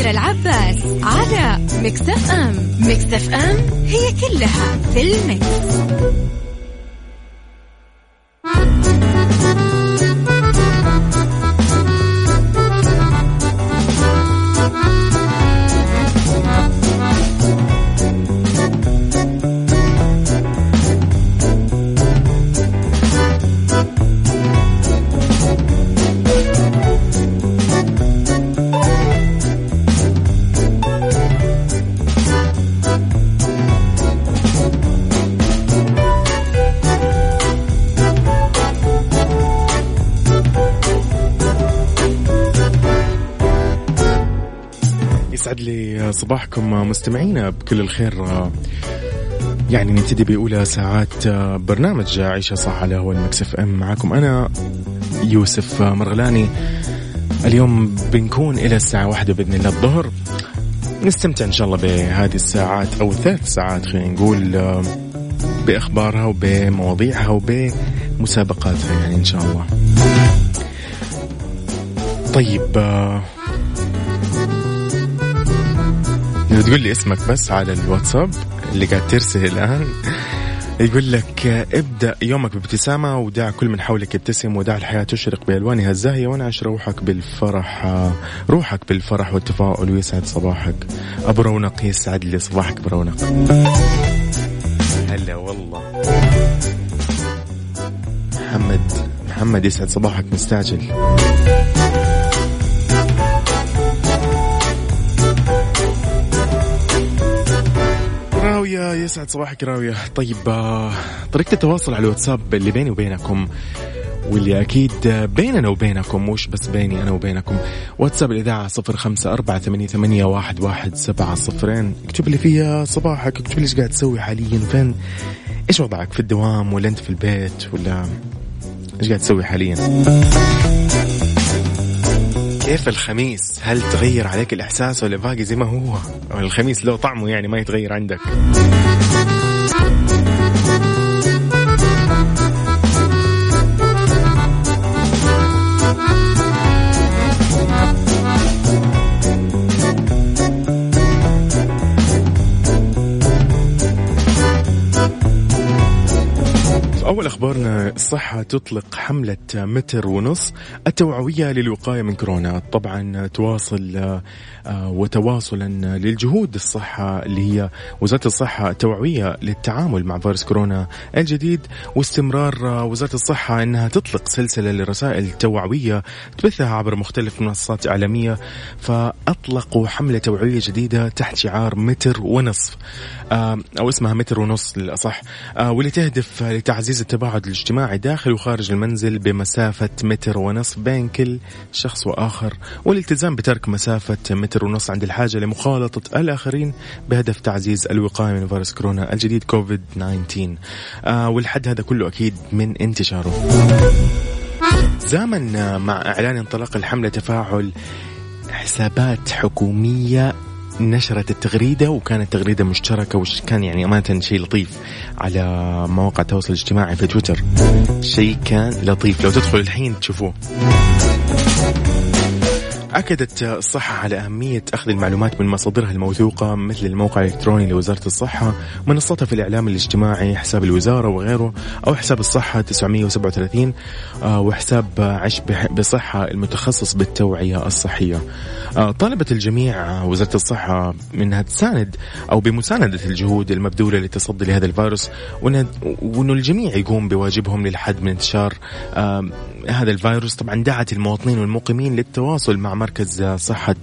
مع أميرة العباس على مكتف أم مكتف أم هي كلها في المكس. صباحكم مستمعينا بكل الخير يعني نبتدي بأولى ساعات برنامج عيشة صح على هو المكسف ام. معكم أنا يوسف مرغلاني. اليوم بنكون إلى الساعة واحدة بإذن الله الظهر. نستمتع إن شاء الله بهذه الساعات أو ثلاث ساعات خلينا نقول بأخبارها وبمواضيعها وبمسابقاتها يعني إن شاء الله. طيب لو تقول لي اسمك بس على الواتساب اللي قاعد ترسل الآن. يقول لك ابدأ يومك بابتسامة ودع كل من حولك يبتسم ودع الحياة تشرق بألوانها الزاهية وانعش روحك بالفرح. روحك بالفرح والتفاؤل ويسعد صباحك. أبو رونق يسعد لي صباحك برونق هلا والله. محمد محمد يسعد صباحك مستعجل. يسعد صباحك راوية. طيب آه، طريقة التواصل على الواتساب اللي بيني وبينكم واللي أكيد بيننا وبينكم مش بس بيني أنا وبينكم. واتساب الإذاعة صفر خمسة أربعة ثمانية, ثمانية واحد, واحد سبعة صفرين. اكتب لي فيها صباحك اكتب لي إيش قاعد تسوي حاليا فين؟ إيش وضعك في الدوام ولا أنت في البيت ولا إيش قاعد تسوي حاليا؟ كيف الخميس؟ هل تغير عليك الإحساس ولا باقي زي ما هو؟ الخميس له طعمه يعني ما يتغير عندك. أخبارنا الصحة تطلق حملة متر ونص التوعوية للوقاية من كورونا. طبعا تواصل آه، وتواصلا للجهود الصحة اللي هي وزارة الصحة التوعوية للتعامل مع فيروس كورونا الجديد واستمرار وزارة الصحة أنها تطلق سلسلة لرسائل توعوية تبثها عبر مختلف المنصات الإعلامية فأطلقوا حملة توعوية جديدة تحت شعار متر ونصف. أو اسمها متر ونص للأصح. آه، واللي تهدف لتعزيز التباعد الاجتماعي داخل وخارج المنزل بمسافة متر ونصف بين كل شخص وآخر والالتزام بترك مسافة متر ونص عند الحاجة لمخالطة الآخرين بهدف تعزيز الوقاية من فيروس كورونا الجديد كوفيد 19 آه والحد هذا كله أكيد من انتشاره. زامن مع إعلان انطلاق الحملة تفاعل حسابات حكومية نشرت التغريدة وكانت تغريدة مشتركة وش كان يعني أمانة شيء لطيف على مواقع التواصل الاجتماعي في تويتر. شيء كان لطيف. لو تدخل الحين تشوفوه. أكدت الصحة على أهمية أخذ المعلومات من مصادرها الموثوقة مثل الموقع الإلكتروني لوزارة الصحة منصتها في الإعلام الاجتماعي حساب الوزارة وغيره أو حساب الصحة 937 آه، وحساب عش بصحة المتخصص بالتوعية الصحية. آه، طالبت الجميع وزارة الصحة منها تساند أو بمساندة الجهود المبذولة للتصدي لهذا الفيروس وأنه الجميع يقوم بواجبهم للحد من انتشار هذا الفيروس. طبعا دعت المواطنين والمقيمين للتواصل مع مركز صحة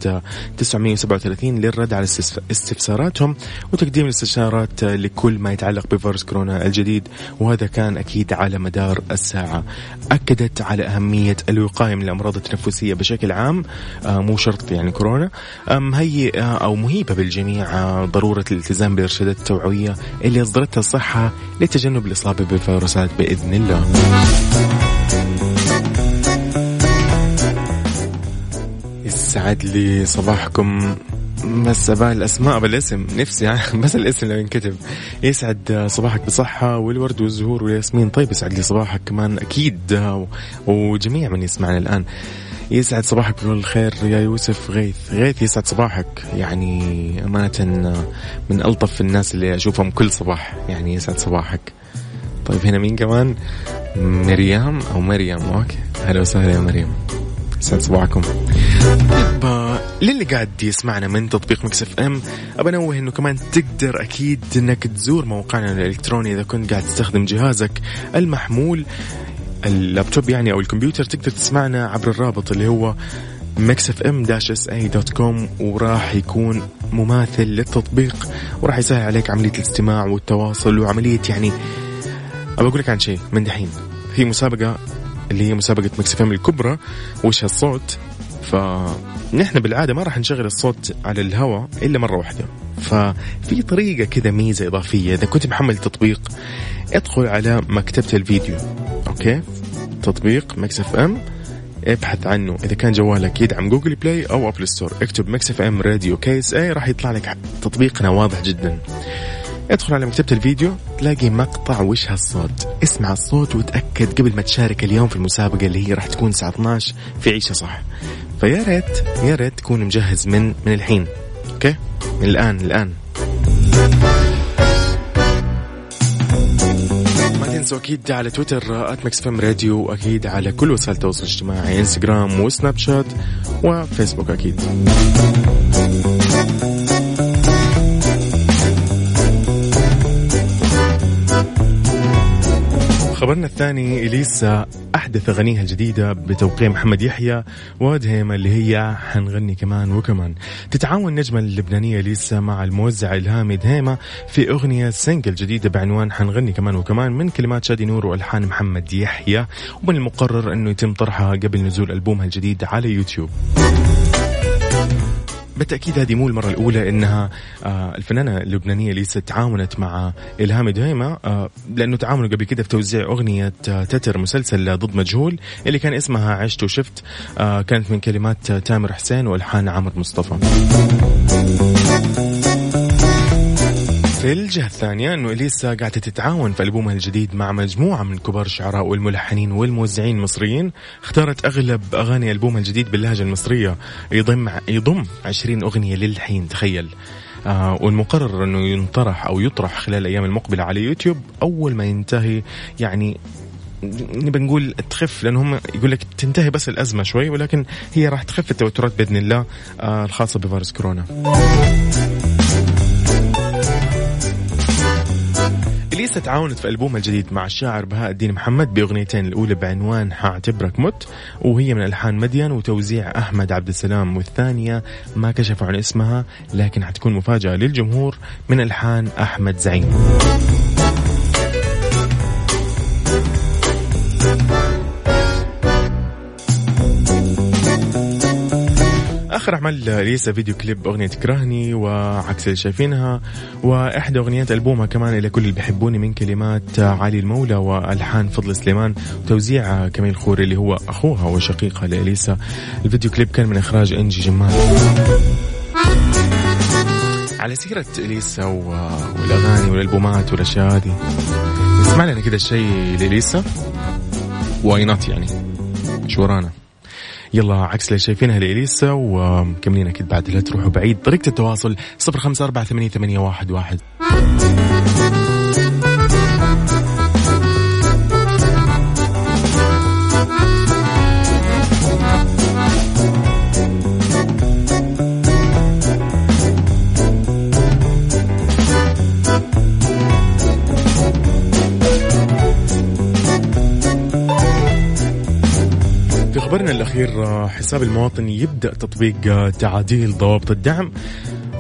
937 للرد على استفساراتهم وتقديم الاستشارات لكل ما يتعلق بفيروس كورونا الجديد وهذا كان أكيد على مدار الساعة. أكدت على أهمية الوقاية من الأمراض التنفسية بشكل عام آه، مو شرط يعني كورونا مهيئة أو مهيبة بالجميع آه، ضرورة الالتزام بالإرشادات التوعوية اللي أصدرتها الصحة لتجنب الإصابة بالفيروسات بإذن الله. يسعد لي صباحكم. بس ابى الأسماء بالاسم. نفسي بس الاسم لو ينكتب. يسعد صباحك بصحة والورد والزهور والياسمين طيب يسعد لي صباحك كمان أكيد. وجميع من يسمعنا الآن. يسعد صباحك بكل الخير يا يوسف غيث. غيث يسعد صباحك. يعني أمانة من ألطف الناس اللي أشوفهم كل صباح. يعني يسعد صباحك. طيب هنا مين كمان؟ مريم أو مريم. okay. أهلا وسهلا يا مريم. يسعد صباحكم للي قاعد يسمعنا من تطبيق Mix FM ابى انوه إنه كمان تقدر أكيد إنك تزور موقعنا الإلكتروني إذا كنت قاعد تستخدم جهازك المحمول اللابتوب يعني أو الكمبيوتر. تقدر تسمعنا عبر الرابط اللي هو Mix FM dash SA dot com وراح يكون مماثل للتطبيق وراح يسهل عليك عملية الاستماع والتواصل وعملية يعني ابى أقول لك عن شيء من دحين. في مسابقة اللي هي مسابقة Mix FM الكبرى. وش الصوت فنحن بالعادة ما راح نشغل الصوت على الهواء إلا مرة واحدة. ففي طريقة كذا ميزة إضافية. إذا كنت محمل تطبيق ادخل على مكتبة الفيديو. okay؟ تطبيق Mix FM. ابحث عنه. إذا كان جوالك يدعم Google Play أو Apple Store. اكتب Mix FM Radio KSA راح يطلع لك تطبيقنا واضح جدا. ادخل على مكتبة الفيديو تلاقي مقطع وش هالصوت اسمع الصوت وتأكد قبل ما تشارك اليوم في المسابقة اللي هي راح تكون الساعة 12 في عيشها صح؟ فيا ريت يا ريت تكون مجهز من من الحين. okay؟ من الآن الآن. تنسوا أكيد على تويتر at Mix FM Radio وأكيد على كل وسائل التواصل الاجتماعي إنستغرام وسناب شات وفيسبوك أكيد. خبرنا الثاني إليسا أحدث أغنيها الجديدة بتوقيع محمد يحيى ودهيمة اللي هي حنغني كمان وكمان تتعاون النجمة اللبنانية إليسا مع الموزع إلهامي دهيمة في أغنية سينجل جديدة بعنوان حنغني كمان وكمان من كلمات شادي نور وألحان محمد يحيى ومن المقرر أنه يتم طرحها قبل نزول ألبومها الجديد على يوتيوب. بالتأكيد هذه مو المرة الأولى إنها آه الفنانة اللبنانية ليسا تعاونت مع إلهام دهيمة. آه لأنه تعاونوا قبل كده في توزيع أغنية آه تتر مسلسل ضد مجهول اللي كان اسمها عشت وشفت. كانت من كلمات تامر حسين والحان عمر مصطفى. في الجهة الثانية أنه إليسا قاعدة تتعاون في ألبومها الجديد مع مجموعة من كبار الشعراء والملحنين والموزعين المصريين. اختارت أغلب أغاني ألبومها الجديد باللهجة المصرية. يضم يضم 20 أغنية للحين تخيل. آه والمقرر أنه ينطرح أو يطرح خلال الأيام المقبلة على يوتيوب. أول ما ينتهي يعني نبي نقول تخف لأن هم يقول لك تنتهي بس الأزمة شوي ولكن هي راح تخف التوترات بإذن الله آه الخاصة بفيروس كورونا. اليسا تعاونت في ألبومها الجديد مع الشاعر بهاء الدين محمد بأغنيتين الأولى بعنوان حاعتبرك مت وهي من ألحان مدين وتوزيع أحمد عبد السلام والثانية ما كشفوا عن اسمها لكن حتكون مفاجأة للجمهور من ألحان أحمد زعيم. آخر أعمال ليسا فيديو كليب أغنية تكرهني وعكس اللي شايفينها وإحدى أغنيات ألبومها كمان إلى كل اللي بيحبوني من كلمات علي المولى وألحان فضل سليمان وتوزيع كميل خوري اللي هو أخوها وشقيقها لإليسا. الفيديو كليب كان من إخراج إنجي جمال. على سيرة إليسا والأغاني والألبومات والأشياء هذه اسمع لنا كذا شيء لإليسا. واينات يعني؟ شو ورانا يلا عكس اللي شايفينها لإليسا ومكملين أكيد بعد لا تروحوا بعيد. طريقة التواصل صفر خمسة أربعة ثمانية, واحد, الأخير حساب المواطن يبدأ تطبيق آه، تعديل ضوابط الدعم.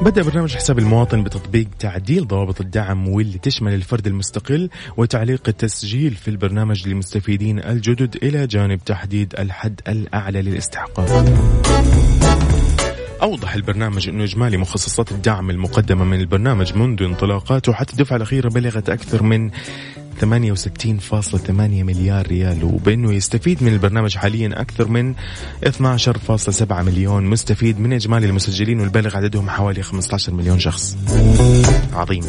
بدأ برنامج حساب المواطن بتطبيق تعديل ضوابط الدعم واللي تشمل الفرد المستقل وتعليق التسجيل في البرنامج للمستفيدين الجدد إلى جانب تحديد الحد الأعلى للاستحقاق. أوضح البرنامج أنه إجمالي مخصصات الدعم المقدمة من البرنامج منذ انطلاقاته. حتى الدفعة الأخيرة بلغت أكثر من 68.8 مليار ريال. وبأنه يستفيد من البرنامج حاليا أكثر من 12.7 مليون. مستفيد من إجمالي المسجلين والبالغ عددهم حوالي 15 مليون شخص. عظيم.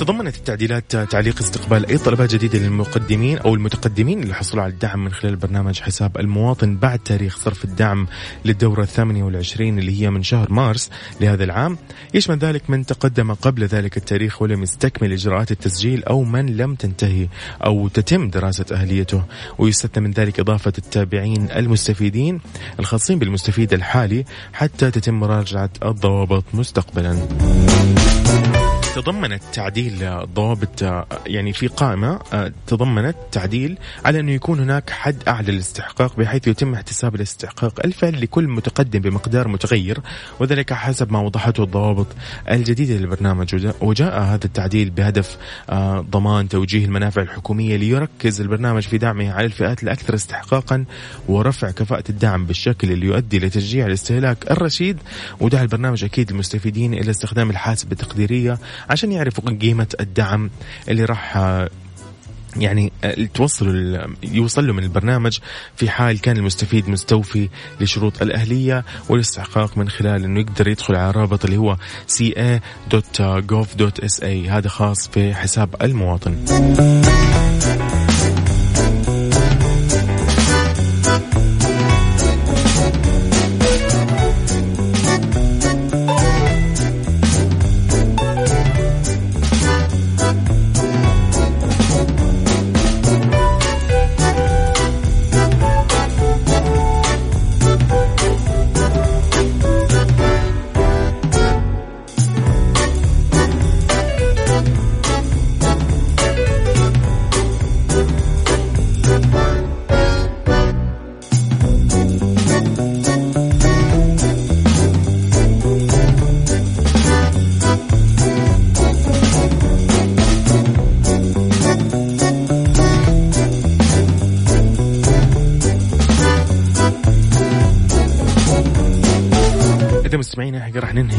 تضمنت التعديلات تعليق استقبال أي طلبات جديدة للمقدمين أو المتقدمين اللي حصلوا على الدعم من خلال برنامج حساب المواطن بعد تاريخ صرف الدعم للدورة الثامنة والعشرين اللي هي من شهر مارس لهذا العام. يشمل ذلك من تقدم قبل ذلك التاريخ ولم يستكمل إجراءات التسجيل أو من لم تنتهي أو تتم دراسة أهليته. ويستثنى من ذلك إضافة التابعين المستفيدين الخاصين بالمستفيد الحالي حتى تتم مراجعة الضوابط مستقبلا. تضمنت تعديل ضوابط يعني في قائمة آه، تضمنت تعديل على أنه يكون هناك حد أعلى للاستحقاق بحيث يتم احتساب الاستحقاق الفعلي لكل متقدم بمقدار متغير وذلك حسب ما وضحته الضوابط الجديدة للبرنامج. وجاء هذا التعديل بهدف آه، ضمان توجيه المنافع الحكومية ليركز البرنامج في دعمه على الفئات الأكثر استحقاقا ورفع كفاءة الدعم بالشكل اللي يؤدي لتشجيع الاستهلاك الرشيد. ودعا البرنامج أكيد المستفيدين إلى استخدام الحاسبة التقديرية عشان يعرفوا قيمة الدعم اللي راح يعني توصلوا يوصل له من البرنامج في حال كان المستفيد مستوفي لشروط الأهلية والاستحقاق من خلال أنه يقدر يدخل على رابط اللي هو ca.gov.sa هذا خاص في حساب المواطن.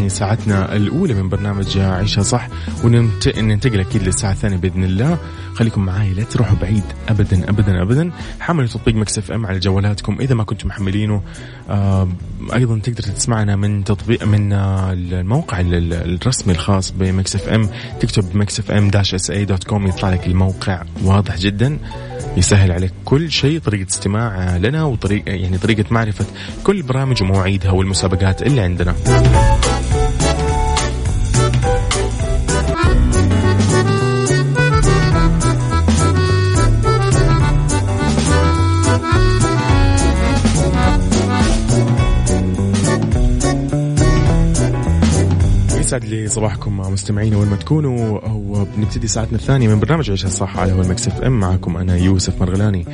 ساعتنا الأولى من برنامج عيشها صح وننتقل أكيد للساعة الثانية بإذن الله. خليكم معاي لا تروحوا بعيد أبدا أبدا أبدا. حملوا تطبيق Mix FM على جوالاتكم إذا ما كنتم محملينه. أيضا تقدر تسمعنا من تطبيق من آه الموقع الرسمي الخاص ب Mix FM. تكتب Mix FM dash SA dot com يطلع لك الموقع واضح جدا. يسهل عليك كل شيء طريقة استماع لنا وطريقة يعني طريقة معرفة كل البرامج ومواعيدها والمسابقات اللي عندنا. يسعد لي صباحكم مستمعينا وين ما تكونوا. أو بنبتدي ساعتنا الثانية من برنامج عيش الصح على هو المكس إف إم. معكم أنا يوسف مرغلاني.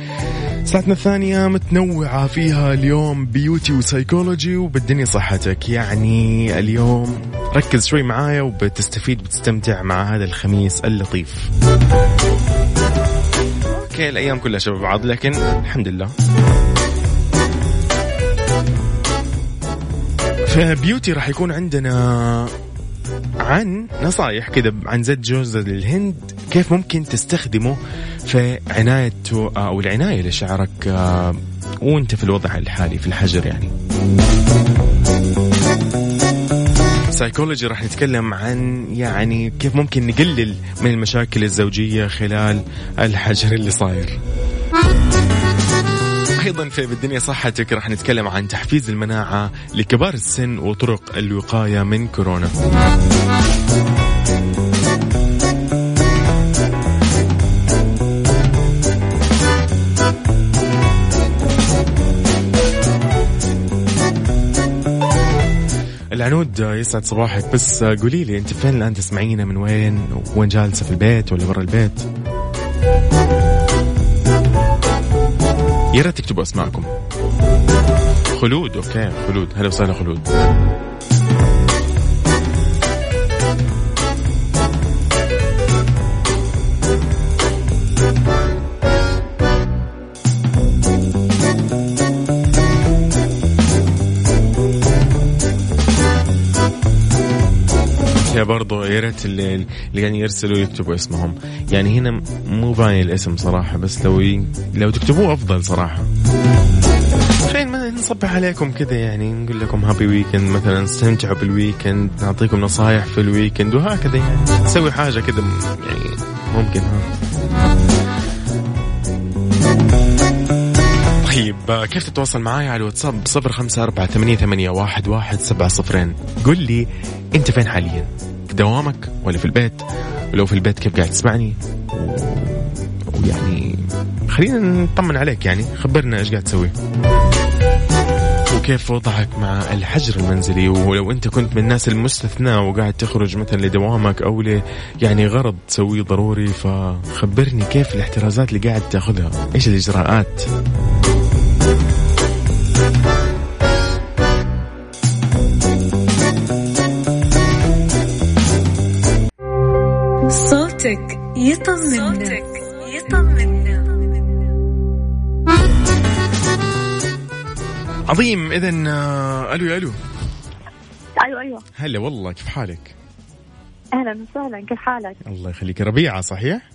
ساعتنا الثانية متنوعة فيها اليوم beauty و psychology وبالدنيا صحتك. يعني اليوم ركز شوي معايا وبتستفيد بتستمتع مع هذا الخميس اللطيف. okay الأيام كلها شبه بعض لكن الحمد لله. في beauty راح يكون عندنا عن نصائح كذا عن زيت جوز الهند كيف ممكن تستخدمه في عناية أو العناية لشعرك آه، وأنت في الوضع الحالي في الحجر يعني. سايكولوجي راح نتكلم عن يعني كيف ممكن نقلل من المشاكل الزوجية خلال الحجر اللي صاير. أيضا في بالدنيا صحتك راح نتكلم عن تحفيز المناعة لكبار السن وطرق الوقاية من كورونا. العنود يسعد صباحك بس قولي لي أنت فين الآن؟ تسمعينا من وين؟ وين جالسة؟ في البيت ولا برا البيت؟ يا ريت تكتبوا أسماءكم. خلود أوكي خلود. هلا وسهلا خلود. برضو يا ريت اللي, اللي يعني يرسلوا يكتبوا اسمهم. يعني هنا مو باين الاسم صراحة بس لو ي... لو تكتبوه أفضل صراحة. خلينا نصبح عليكم كذا يعني نقول لكم happy weekend مثلا استمتعوا بال weekend نعطيكم نصايح في ال weekend وهكذا يعني. نسوي حاجة كذا يعني ممكن ها. طيب كيف تتواصل معي على الواتساب؟ صفر خمسة أربعة ثمانية واحد, واحد سبعة صفرين. قل لي أنت فين حاليا؟ في دوامك ولا في البيت؟ ولو في البيت كيف قاعد تسمعني؟ ويعني خلينا نطمن عليك يعني خبرنا إيش قاعد تسوي. وكيف وضعك مع الحجر المنزلي؟ ولو أنت كنت من الناس المستثنى وقاعد تخرج مثلا لدوامك أو ل يعني غرض تسويه ضروري فخبرني كيف الاحترازات اللي قاعد تأخذها؟ إيش الإجراءات؟ صوتك يطمنا صوتك يطمنا عظيم اذا آه، ألو يا ألو أيوه أيوه هلا والله كيف حالك؟ أهلا وسهلا كيف حالك؟ الله يخليك ربيعة صحيح؟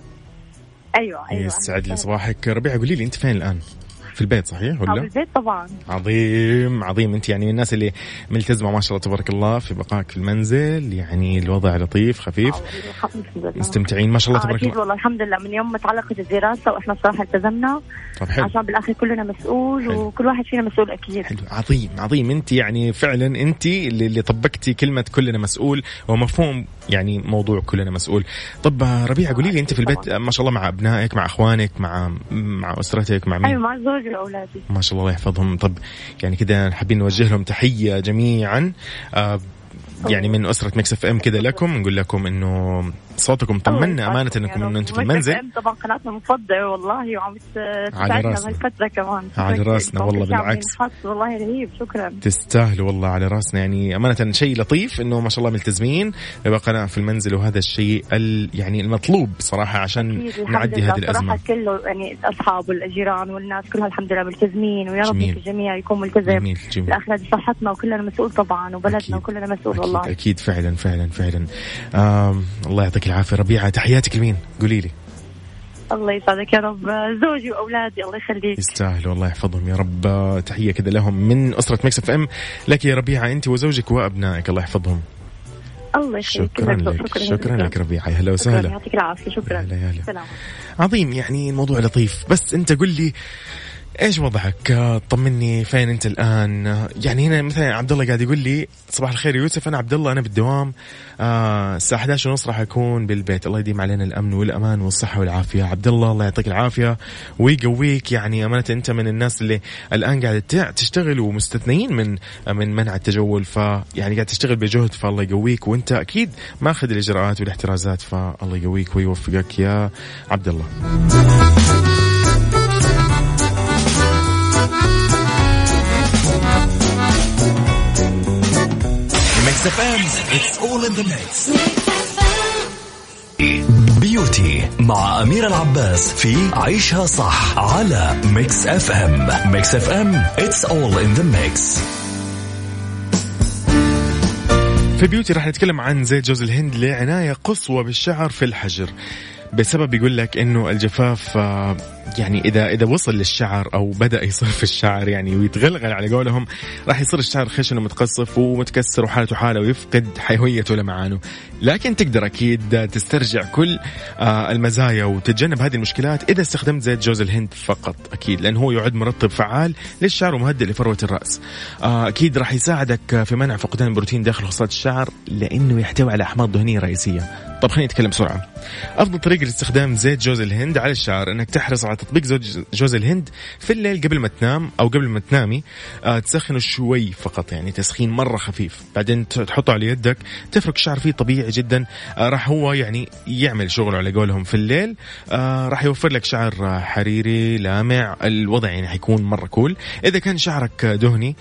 أيوه أيوه يسعد لي صباحك ربيعة قولي لي أنت فين الآن؟ في البيت صحيح ولا؟ في البيت طبعا. عظيم عظيم. انت يعني من الناس اللي ملتزمة ما شاء الله تبارك الله في بقائك في المنزل يعني الوضع لطيف خفيف. مستمتعين ما شاء الله آه، تبارك الله. والله الحمد لله. من يوم ما تعلقت الدراسه وإحنا الصراحه التزمنا. طب حلو. عشان بالآخر كلنا مسؤول حلو. وكل واحد فينا مسؤول أكيد. حلو. عظيم عظيم. انت يعني فعلا انت اللي طبقتي كلمة كلنا مسؤول ومفهوم يعني موضوع كلنا مسؤول. طب ربيعة قولي لي انت في البيت ما شاء الله مع أبنائك مع أخوانك مع مع أسرتك مع مين؟ أيوه مع زوجي وأولادي. ما شاء الله الله يحفظهم. طب يعني كذا حابين نوجه لهم تحية جميعا. آه يعني من أسرة Mix FM كذا لكم نقول لكم إنه صوتكم. طمنا أمانة إنكم انه إنتم في المنزل طبعا قناتنا مفضله والله وعم على راسنا. بهالفترة كمان. على راسنا والله بالعكس. والله رهيب شكرا. تستاهلوا والله على راسنا. يعني أمانة شيء لطيف إنه ما شاء الله ملتزمين يبقى قناة في المنزل وهذا الشيء يعني المطلوب صراحة عشان نعدي هذه الأزمة. كله يعني الأصحاب والجيران والناس كلها الحمد لله ملتزمين ويا رب الجميع يكون ملتزم. جميل جميل. هذه صحتنا وكلنا مسؤول طبعا وبلدنا أكيد. وكلنا مسؤول أكيد والله. أكيد. فعلا فعلا فعلا. آم الله يعطيك العافية. ربيعه تحياتك لمين؟ قولي لي. الله يسعدك يا رب. زوجي وأولادي الله يخليك. يستاهلوا الله يحفظهم يا رب. تحية كذا لهم من أسرة Mix FM. لك يا ربيعة أنت وزوجك وأبنائك الله يحفظهم. الله يخليك. شكرا لك. شكرا, شكرا لك ربيعة. هلا وسهلا. يعطيك العافية. شكرا. هلا هلا. عظيم يعني الموضوع لطيف. بس أنت قل لي إيش وضعك؟ طمني فين أنت الآن؟ يعني هنا مثلا عبد الله قاعد يقول لي صباح الخير يوسف أنا عبد الله أنا بالدوام. آه الساعة 11 ونص راح أكون بالبيت. الله يديم علينا الأمن والأمان والصحة والعافية. عبد الله الله يعطيك العافية ويقويك. يعني أمانة أنت من الناس اللي الآن قاعد تشتغل ومستثنيين من من منع التجول. فيعني قاعد تشتغل بجهد فالله يقويك. وأنت أكيد ماخذ الإجراءات والإحترازات فالله يقويك ويوفقك يا عبد الله Mix FM it's all in the mix beauty مع أمير العباس في عيشها صح على Mix FM Mix FM it's all in the mix في beauty راح نتكلم عن زيت جوز الهند لعناية قصوى بالشعر في الحجر. بسبب يقول لك إنه الجفاف يعني اذا إذا وصل للشعر أو بدأ يصير في الشعر يعني ويتغلغل على قولهم راح يصير الشعر خشن ومتقصف ومتكسر وحالته حالة ويفقد حيويته ولمعانه لكن تقدر أكيد تسترجع كل المزايا وتتجنب هذه المشكلات إذا استخدمت زيت جوز الهند فقط أكيد لأنه هو يعد مرطب فعال للشعر ومهدئ لفروة الرأس. أكيد راح يساعدك في منع فقدان البروتين داخل خصات الشعر لأنه يحتوي على أحماض دهنية رئيسية. طب خلينا نتكلم بسرعة. أفضل طريقة لاستخدام زيت جوز الهند على الشعر إنك تحرص على تطبيق زوج جوز الهند في الليل قبل ما تنام أو قبل ما تنامي آه تسخنه شوي فقط يعني تسخين مرة خفيف. بعدين تحطه على يدك تفرك الشعر فيه طبيعي جدا. آه راح هو يعني يعمل شغله على قولهم في الليل. آه راح يوفر لك شعر حريري لامع الوضع يعني حيكون مرة كول. إذا كان شعرك دهني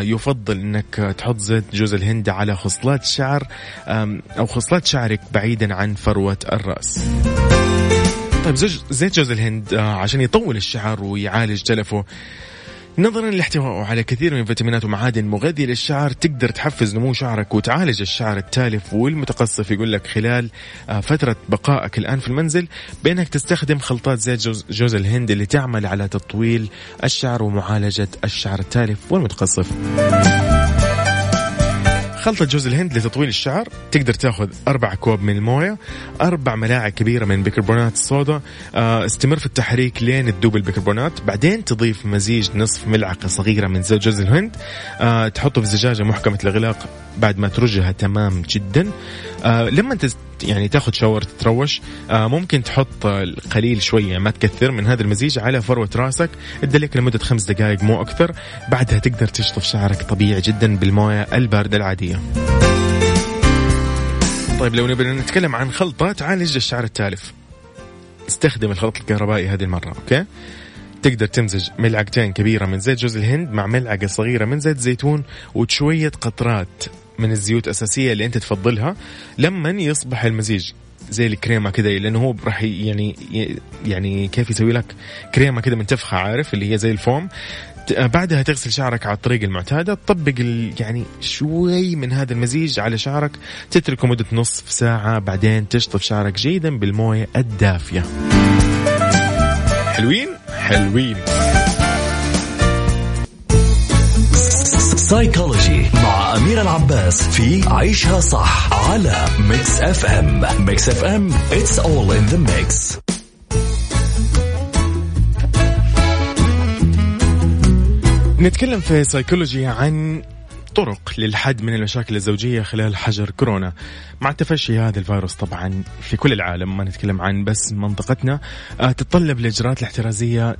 يفضل إنك تحط زيت جوز الهند على خصلات شعر أو خصلات شعرك بعيدا عن فروة الرأس. طيب زوج زيت جوز الهند آه عشان يطول الشعر ويعالج تلفه. نظرا لاحتوائه على كثير من الفيتامينات ومعادن مغذية للشعر تقدر تحفز نمو شعرك وتعالج الشعر التالف والمتقصف يقول لك خلال آه، فترة بقائك الآن في المنزل بأنك تستخدم خلطات زيت جوز, جوز الهند اللي تعمل على تطويل الشعر ومعالجة الشعر التالف والمتقصف. خلطة جوز الهند لتطويل الشعر. تقدر تاخذ أربع كوب من الموية أربع ملاعق كبيرة من بيكربونات الصودا. آه، استمر في التحريك لين تذوب البيكربونات. بعدين تضيف مزيج نصف ملعقة صغيرة من زيت جوز الهند. آه، تحطه في زجاجة محكمة الإغلاق بعد ما ترجها تمام جدا. آه لما تز... يعني تاخذ shower تتروش آه ممكن تحط قليل شوية ما تكثر من هذا المزيج على فروة راسك. تدلك لمدة خمس دقائق مو أكثر. بعدها تقدر تشطف شعرك طبيعي جدا بالموية الباردة العادية. طيب لو نبي نتكلم عن خلطه تعالج الشعر التالف. استخدم الخلط الكهربائي هذه المرة أوكي؟ تقدر تمزج ملعقتين كبيرة من زيت جوز الهند مع ملعقة صغيرة من زيت زيتون وشوية قطرات من الزيوت الأساسية اللي أنت تفضلها لما يصبح المزيج زي الكريمة كذا لأنه هو راح يعني يعني كيف يسوي لك كريمة كذا منتفخة عارف؟ اللي هي زي الفوم. بعدها تغسل شعرك على الطريقة المعتادة تطبق يعني شوي من هذا المزيج على شعرك تتركه مدة نصف ساعة بعدين تشطف شعرك جيدا بالموية الدافية. حلوين؟ حلوين. سايكولوجي مع أمير العباس في عيشها صح على Mix FM Mix FM it's all in the mix. نتكلم في سايكولوجي عن طرق للحد من المشاكل الزوجية خلال حجر كورونا. مع تفشي هذا الفيروس طبعا في كل العالم ما نتكلم عن بس منطقتنا آه، تتطلب الإجراءات الاحترازية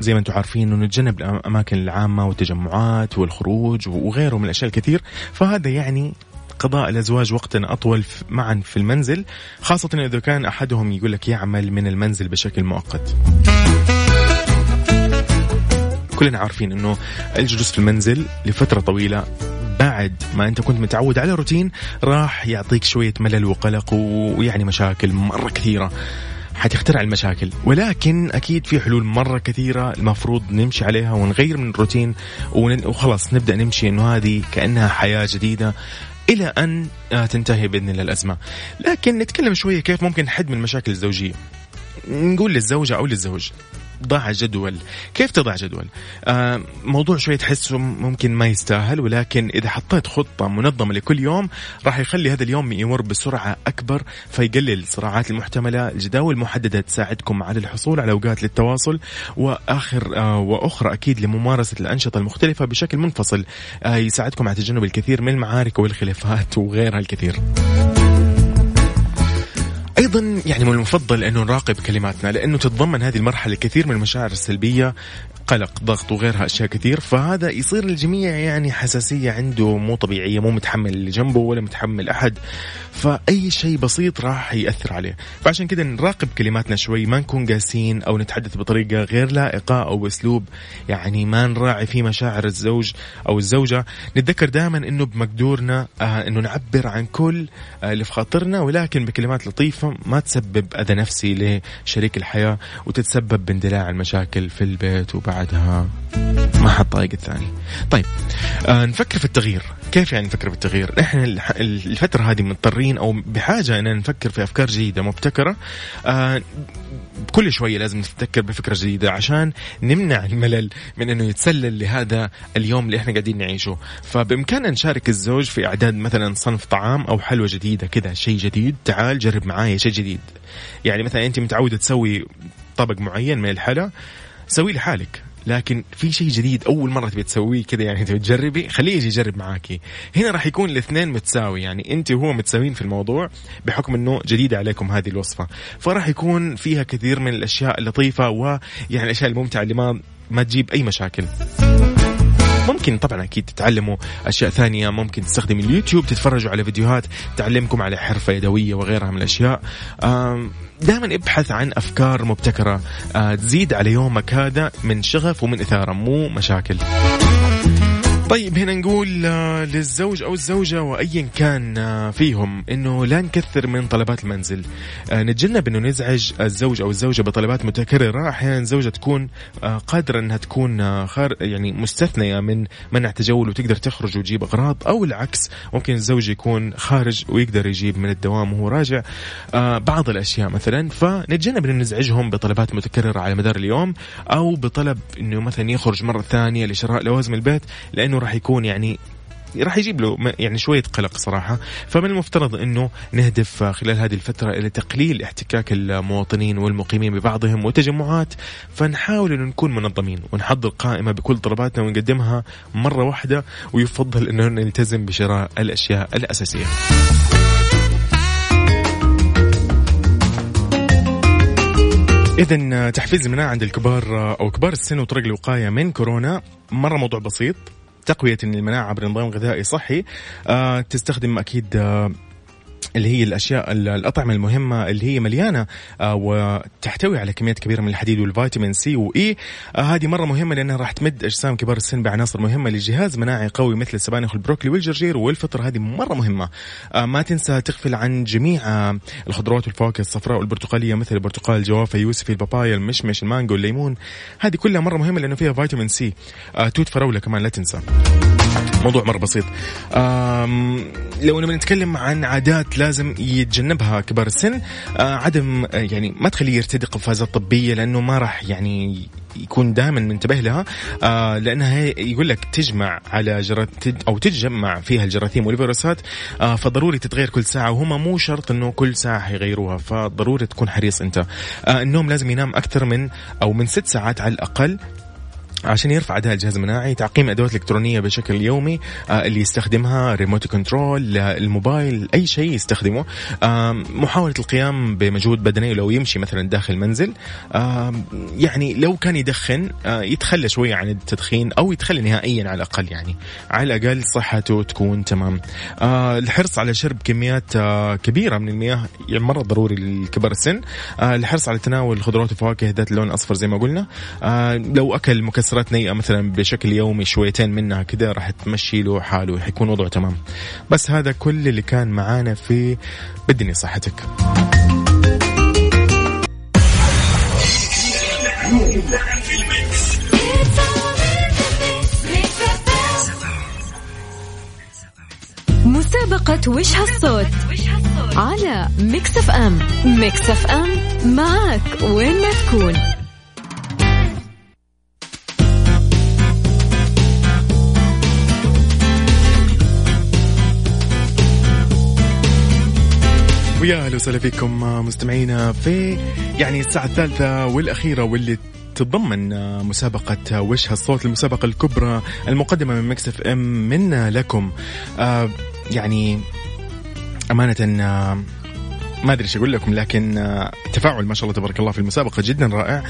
زي ما أنتم عارفين انه نتجنب الأماكن العامة والتجمعات والخروج وغيره من الأشياء الكثير. فهذا يعني قضاء الأزواج وقتا أطول معا في المنزل خاصة إذا كان أحدهم يقول لك يعمل من المنزل بشكل مؤقت. كلنا عارفين إنه الجلوس في المنزل لفترة طويلة بعد ما أنت كنت متعود على روتين راح يعطيك شوية ملل وقلق ويعني مشاكل مرة كثيرة. حتخترع المشاكل. ولكن أكيد في حلول مرة كثيرة المفروض نمشي عليها ونغير من الروتين وخلاص نبدأ نمشي إنه هذه كأنها حياة جديدة إلى أن آه، تنتهي بإذن الله الأزمة. لكن نتكلم شوية كيف ممكن نحد من المشاكل الزوجية. نقول للزوجة أو للزوج. ضع جدول. كيف تضع جدول؟ آه موضوع شوية تحسه ممكن ما يستاهل ولكن إذا حطيت خطة منظمة لكل يوم راح يخلي هذا اليوم يمر بسرعة أكبر فيقلل الصراعات المحتملة. الجداول محددة تساعدكم على الحصول على أوقات للتواصل وآخر آه وأخرى أكيد لممارسة الأنشطة المختلفة بشكل منفصل آه يساعدكم على تجنب الكثير من المعارك والخلافات وغيرها الكثير. أيضا يعني من المفضل أنه نراقب كلماتنا لأنه تتضمن هذه المرحلة الكثير من المشاعر السلبية قلق ضغط وغيرها أشياء كثير. فهذا يصير الجميع يعني حساسية عنده مو طبيعية مو متحمل اللي جنبه ولا متحمل أحد. فأي شيء بسيط راح يأثر عليه. فعشان كذا نراقب كلماتنا شوي ما نكون قاسين أو نتحدث بطريقة غير لائقة أو باسلوب يعني ما نراعي فيه مشاعر الزوج أو الزوجة. نتذكر دائما إنه بمقدورنا آه إنه نعبر عن كل آه اللي في خاطرنا ولكن بكلمات لطيفة ما تسبب أذى نفسي لشريك الحياة وتتسبب باندلاع المشاكل في البيت وبعد بعدها ما حد طايق الثاني. طيب آه نفكر في التغيير. كيف يعني نفكر في التغيير؟ إحنا الفترة هذه مضطرين أو بحاجة أن نفكر في أفكار جديدة مبتكرة. آه كل شوية لازم نتذكر بفكرة جديدة عشان نمنع الملل من إنه يتسلل لهذا اليوم اللي إحنا قاعدين نعيشه. فبإمكاننا نشارك الزوج في إعداد مثلا صنف طعام أو حلوة جديدة كذا شيء جديد. تعال جرب معايا شيء جديد. يعني مثلا أنت متعودة تسوي طبق معين من الحلا سوي لحالك. لكن في شيء جديد أول مرة تبي تسويه كذا يعني تبي تجربي؟ خليه يجي يجرب معاكي. هنا راح يكون الاثنين متساوي يعني أنت وهو متساويين في الموضوع بحكم إنه جديده عليكم هذه الوصفة. فراح يكون فيها كثير من الأشياء اللطيفة ويعني الأشياء الممتعة اللي ما ما تجيب أي مشاكل. ممكن طبعا أكيد تتعلموا أشياء ثانية. ممكن تستخدم اليوتيوب تتفرجوا على فيديوهات تعلمكم على حرفة يدوية وغيرها من الأشياء. دائما ابحث عن أفكار مبتكرة آه، تزيد على يومك هذا من شغف ومن إثارة مو مشاكل. طيب هنا نقول آه، للزوج أو الزوجة وايا كان آه، فيهم إنه لا نكثر من طلبات المنزل. آه، نتجنب إنه نزعج الزوج أو الزوجة بطلبات متكررة. أحيانا الزوجة تكون قادرة إنها تكون خار يعني مستثنية من منع تجول وتقدر تخرج وتجيب أغراض أو العكس ممكن الزوج يكون خارج ويقدر يجيب من الدوام وهو راجع. بعض الأشياء مثلا فنتجنب إنه نزعجهم بطلبات متكررة على مدار اليوم أو بطلب إنه مثلا يخرج مرة ثانية لشراء لوازم البيت لأنه راح يكون يعني راح يجيب له يعني شوية قلق صراحة. فمن المفترض أنه نهدف خلال هذه الفترة إلى تقليل احتكاك المواطنين والمقيمين ببعضهم وتجمعات. فنحاول أنه نكون منظمين ونحضر قائمة بكل طلباتنا ونقدمها مرة واحدة ويفضل أنه نلتزم بشراء الأشياء الأساسية. إذا تحفيز المناعة عند الكبار أو كبار السن وطرق الوقاية من كورونا مرة موضوع بسيط. تقوية المناعة عبر نظام غذائي صحي. آه تستخدم أكيد آه اللي هي الأشياء الأطعمة المهمة اللي هي مليانة آه وتحتوي على كميات كبيرة من الحديد والفيتامين C و A آه هذه مرة مهمة لأنها راح تمد أجسام كبار السن بعناصر مهمة لجهاز مناعي قوي مثل السبانخ والبروكلي والجرجير والفطر. هذه مرة مهمة. آه ما تنسى تغفل عن جميع الخضروات والفواكه الصفراء والبرتقالية مثل البرتقال الجوافة يوسفي البابايا المشمش المانجو الليمون. هذه كلها مرة مهمة لأنه فيها فيتامين C. توت فراولة كمان لا تنسى. موضوع مرة بسيط. لو نبغى نتكلم عن عادات لازم يتجنبها كبار السن آه عدم يعني ما تخليه يرتدي قفازات طبية لأنه ما راح يعني يكون دائما منتبه لها. آه لأنها يقول لك تجمع على جرات أو تتجمع فيها الجراثيم والفيروسات آه فضروري تتغير كل ساعة وهم مو شرط إنه كل ساعة يغيروها فضروري تكون حريص أنت. آه النوم لازم ينام أكثر من أو من ست ساعات على الأقل عشان يرفع اداء الجهاز المناعي تعقيم أدوات إلكترونية بشكل يومي آه اللي يستخدمها ريموت كنترول الموبايل أي شيء يستخدمه. محاولة القيام بمجهود بدني لو يمشي مثلا داخل المنزل يعني لو كان يدخن آه يتخلى شوية عن التدخين أو يتخلى نهائيا على الأقل يعني. على الأقل صحته تكون تمام. آه الحرص على شرب كميات كبيرة من المياه يعني مرة ضروري لكبار السن. الحرص على تناول الخضروات والفواكه ذات اللون الاصفر زي ما قلنا. لو أكل مكسرات كسرات نيئه مثلا بشكل يومي شويتين منها كذا راح تمشي له حاله حيكون وضعه تمام. بس هذا كل اللي كان معانا في بدني صحتك. مسابقة وش هالصوت؟ على Mix FM. Mix FM معك وين ما تكون. ويا أهلا وسهلا فيكم مستمعينا في يعني الساعة الثالثة والأخيرة واللي تتضمن مسابقة وش هالصوت المسابقة الكبرى المقدمة من Mix FM منا لكم. آه يعني أمانة آه ما أدري أقول لكم لكن آه تفاعل ما شاء الله تبارك الله في المسابقة جدا رائع.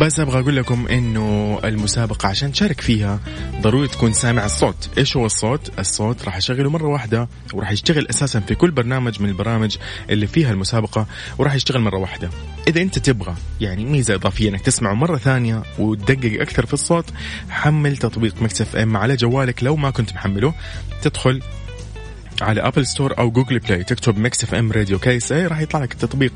بس أبغى أقول لكم إنه المسابقة عشان تشارك فيها ضروري تكون سامع الصوت. إيش هو الصوت؟ الصوت راح أشغله مرة واحدة وراح يشتغل أساسا في كل برنامج من البرامج اللي فيها المسابقة وراح يشتغل مرة واحدة. إذا أنت تبغى يعني ميزة إضافية إنك تسمعه مرة ثانية وتدقق أكثر في الصوت حمل تطبيق Mix FM على جوالك لو ما كنت محمله. تدخل على Apple Store أو Google Play تكتب Mix FM Radio KSA راح يطلع لك التطبيق.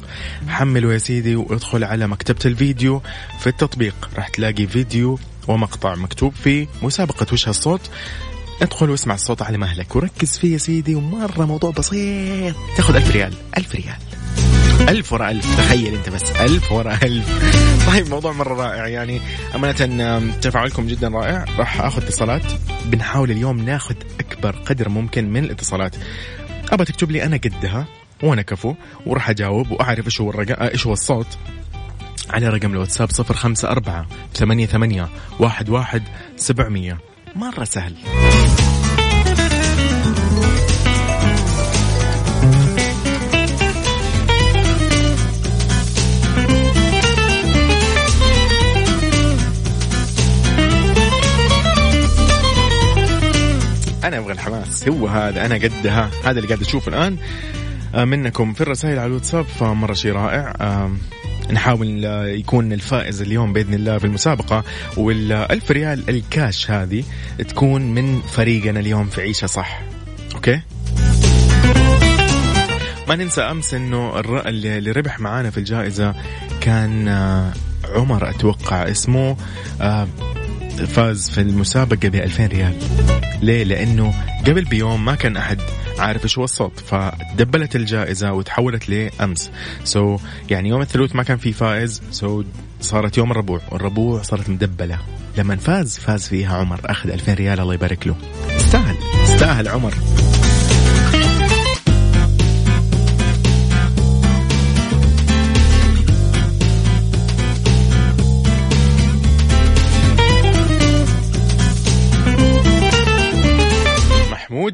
حمله يا سيدي وادخل على مكتبة الفيديو. في التطبيق راح تلاقي فيديو ومقطع مكتوب فيه مسابقة وش هالصوت. ادخل واسمع الصوت على مهلك. وركز فيه يا سيدي. ومرة موضوع بسيط. تاخذ ألف ريال. ألف ريال. ألف ورا ألف تخيل أنت بس ألف ورا ألف. طيب موضوع مرة رائع يعني. أمانة تفاعلكم جدا رائع. راح أخذ اتصالات. بنحاول اليوم ناخذ أكبر قدر ممكن من الاتصالات. أبى تكتب لي أنا قدها وأنا كفو وراح أجاوب وأعرف إيش هو الرقم إيش هو الصوت. على رقم الواتساب صفر خمسة أربعة ثمانية ثمانية واحد واحد سبعمية. مرة سهل. أنا أبغى الحماس. هو هذا أنا قدها. هذا اللي قاعد أشوفه الآن. آه، منكم في الرسائل على الواتساب فمره شيء رائع. نحاول آه، يكون الفائز اليوم بإذن الله في المسابقة. والألف ريال الكاش هذه تكون من فريقنا اليوم في عيشة صح. okay؟ ما ننسى أمس إنه اللي ربح معانا في الجائزة كان آه، عمر أتوقع اسمه فاز في المسابقة ب 2000 ريال. ليه؟ لأنه قبل بيوم ما كان أحد عارف إيش هو الصوت فدبلت الجائزة وتحولت لأمس. so, يعني يوم الثلاث ما كان في فائز so, صارت يوم الربوع. والربوع صارت مدبلة. لما فاز فاز فيها عمر أخذ 2000 ريال الله يبارك له. استاهل استاهل عمر.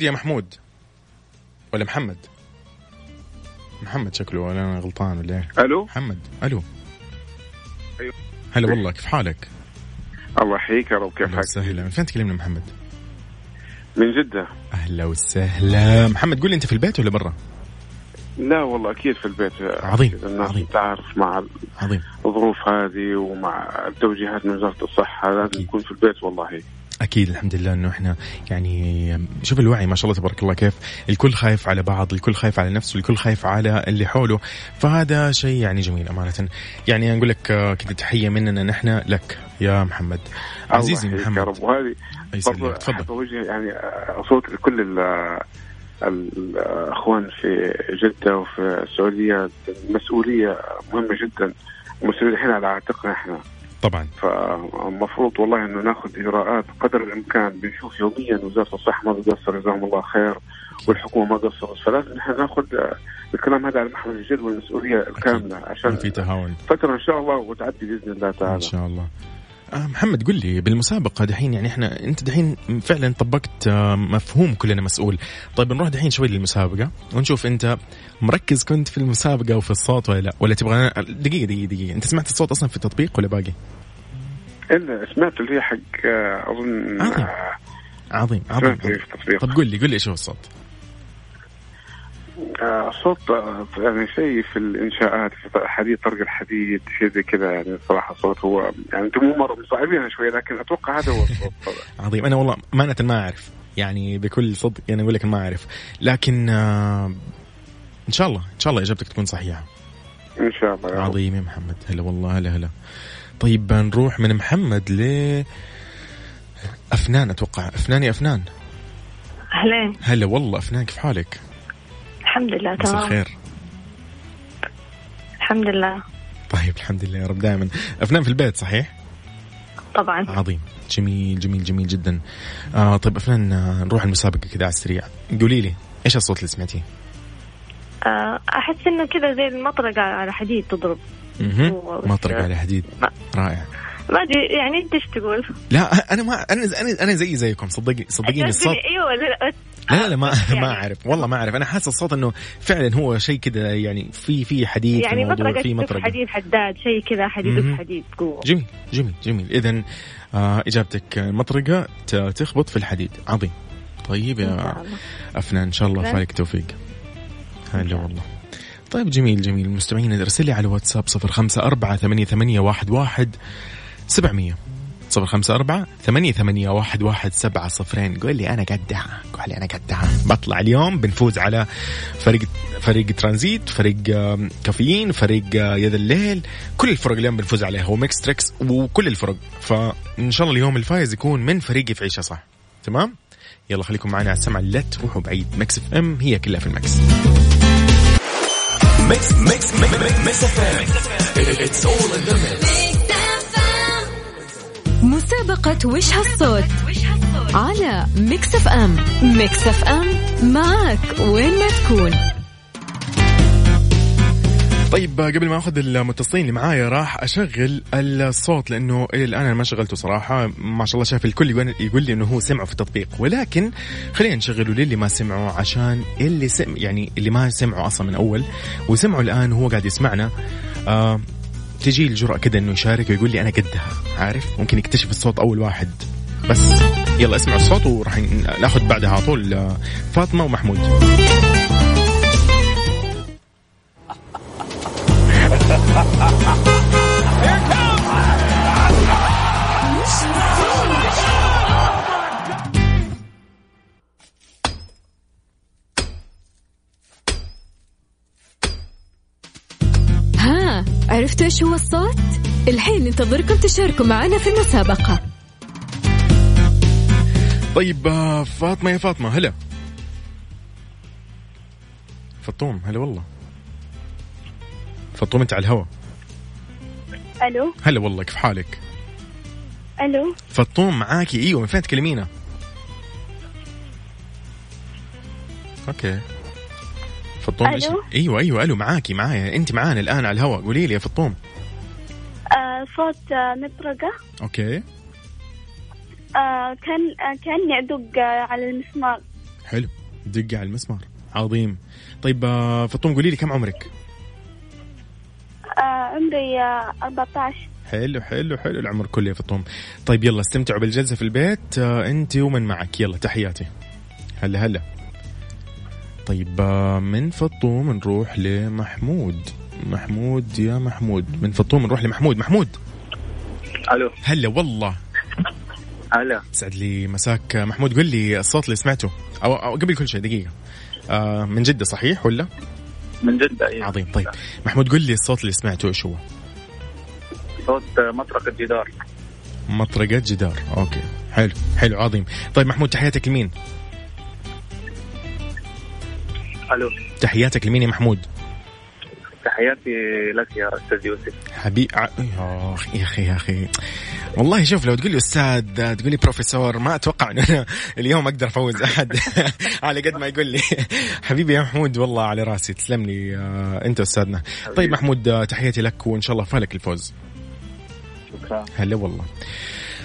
يا محمود. ولا محمد. محمد شكله ولا أنا غلطان ولا إيه؟ ألو؟ محمد. ألو. أيوه. هلا والله كيف حالك؟ الله يحييك يا رب كيف حالك؟ وسهلا. من فين تكلمنا محمد؟ من جدة. أهلا وسهلا. محمد قول لي أنت في البيت ولا برا؟ لا والله أكيد في البيت. عظيم عظيم. تعرف مع عظيم. الظروف هذه ومع التوجيهات من وزارة الصحة لازم يكون في البيت والله. أكيد الحمد لله إنه إحنا يعني شوف الوعي ما شاء الله تبارك الله كيف الكل خايف على بعض الكل خايف على نفسه الكل خايف على اللي حوله. فهذا شيء يعني جميل أمانة. يعني نقول لك كذا تحية مننا نحن لك يا محمد. عزيزي محمد يا رب. وهذه تفضل. يعني صوت لكل الأخوان في جدة وفي السعودية. المسؤولية مهمة جدا. المسؤوليه الحين على عاتقنا إحنا. طبعا. فالمفروض والله إنه ناخذ إجراءات قدر الإمكان بنشوف يوميا وزارة الصحة ما بتقصر جزاهم الله خير والحكومة ما قصرت. فلازم نحن ناخذ الكلام هذا على محمل الجد والمسؤولية الكاملة عشان في تهاون. فترة إن شاء الله وتعدي بإذن الله تعالى. إن شاء الله. آه محمد قل لي بالمسابقة دحين يعني إحنا أنت دحين فعلا طبقت آه مفهوم كلنا مسؤول، طيب نروح دحين شوي للمسابقة ونشوف أنت مركز كنت في المسابقة وفي الصوت ولا لا؟ ولا تبغى دقيقة دقيقة دقيقة، أنت سمعت الصوت أصلا في التطبيق ولا باقي؟ إلا سمعت اللي هي حق آه، أظن عظيم عظيم عظيم, عظيم. طب قل لي قل لي إيش هو الصوت؟ صوت يعني شيء في الإنشاءات في حديد طرق الحديد شيء زي كذا يعني صراحة صوت هو يعني أنتم مو مرة مصعبينها شوي لكن أتوقع هذا هو الصوت عظيم. أنا والله امانه ما أعرف يعني بكل صدق يعني أقول لك ما أعرف. لكن آه إن شاء الله إن شاء الله إجابتك تكون صحيحة. إن شاء الله عظيم يا محمد. هلا والله هلا هلا. طيب نروح من محمد ل أفنان أتوقع. أفنان يا أفنان. أهلين. هلا والله أفنان كيف حالك؟ الحمد لله تمام. الخير. الحمد لله. طيب الحمد لله يا رب. دائما افنان في البيت صحيح؟ طبعا. عظيم. جميل جميل جميل جدا. آه طيب افنان آه نروح المسابقة كذا على السريع. قولي لي إيش الصوت اللي سمعتيه؟ آه أحس إنه كذا زي المطرقة على حديد تضرب. مطرقة على حديد. رائع. ما أدري يعني انت إيش تقول؟ لا أنا ما أنا أنا أنا زي زيكم. صدقي صدقيني الصوت أيوه لا لا لا ما يعني ما أعرف. والله ما أعرف. أنا حاسس الصوت إنه فعلا هو شيء كذا يعني في في حديد يعني مطرقة في مطرقة. حديد حداد شيء كذا حديد في حديد قوة. جميل جميل جميل. اذا آه إجابتك مطرقة تخبط في الحديد. عظيم. طيب يا أفنان إن شاء الله فالك توفيق. هلا والله. طيب جميل جميل. مستمعين ارسل لي على واتساب صفر خمسة أربعة ثمانية, ثمانية واحد, واحد سبعمية. صفر خمسة أربعة ثمانية, ثمانية واحد, واحد سبعة صفرين. قول لي أنا قدها قول لي أنا قدها بطلع اليوم بنفوز على فريق فريق ترانزيت فريق كافيين فريق يد الليل. كل الفرق اليوم بنفوز عليها و Mix Trax وكل الفرق. فإن شاء الله اليوم الفايز يكون من فريقي في عيشة صح؟ تمام؟ يلا خليكم معنا على السمع لا تروحوا بعيد. Mix FM هي كلها في ال mix Mix Mix Mix FM. Mix مسابقة وش هالصوت؟ على Mix FM. Mix FM معك وين ما تكون. طيب قبل ما أخذ المتصلين اللي معايا راح أشغل الصوت لأنه إلى الآن أنا ما شغلته صراحة. ما شاء الله شايف الكل يقول- لي إنه هو سمعه في التطبيق. ولكن خلينا نشغله للي ما سمعوا عشان اللي سم يعني اللي ما سمعوا أصلا من أول وسمعوا الآن وهو قاعد يسمعنا. آه تجي الجرأة كده إنه يشارك ويقول لي أنا قدها عارف؟ ممكن يكتشف الصوت أول واحد. بس يلا اسمعوا الصوت وراح ناخذ بعدها على طول آه، فاطمة ومحمود. عرفتوا إيش هو الصوت؟ الحين ننتظركم تشاركوا معنا في المسابقة. طيب آه، فاطمة يا فاطمة هلا. فطوم هلا والله. فطوم أنت على الهوا ألو؟ هلا والله كيف حالك؟ ألو؟ فطوم معاكي إيوه من فين تكلمينا؟ أوكي. فطوم إيش ألو؟ أيوه أيوه ألو معاكي معايا. أنت معانا الآن على الهواء. قولي لي يا فطوم. آه صوت آه مطرقة. أوكي. آه كان آه كأني أدق آه على المسمار. حلو. دقة على المسمار. عظيم. طيب آه، فطوم قولي لي كم عمرك؟ آه عمري آه 14 حلو حلو حلو. العمر كله يا فطوم. طيب يلا استمتعوا بالجلسة في البيت. آه، أنت ومن معك. يلا تحياتي. هلا هلا. طيب آه، من فطوم نروح لمحمود. محمود يا محمود. من فطوم نروح لمحمود. محمود. ألو. هلا والله. هلا. سعد لي مساك. آه، محمود قل لي الصوت اللي سمعته. أو, أو قبل كل شيء دقيقة. آه من جدة صحيح ولا؟ من جدة أيوة. عظيم. طيب. محمود قل لي الصوت اللي سمعته إيش هو؟ صوت مطرقة جدار. مطرقة جدار. okay. حلو. حلو عظيم. طيب محمود تحياتك لمين؟ ألو. تحياتك لمين يا محمود؟ تحياتي لك يا أستاذ يوسف. حبيب يا أخي يا أخي يا أخي. والله شوف لو تقول لي أستاذ تقول لي بروفيسور ما أتوقع انه أنا اليوم أقدر أفوز أحد. على قد ما يقول لي. حبيبي يا محمود والله على راسي. تسلم لي آه، أنت أستاذنا. طيب محمود آه، تحياتي لك وإن شاء الله فالك الفوز. شكرا. هلا والله.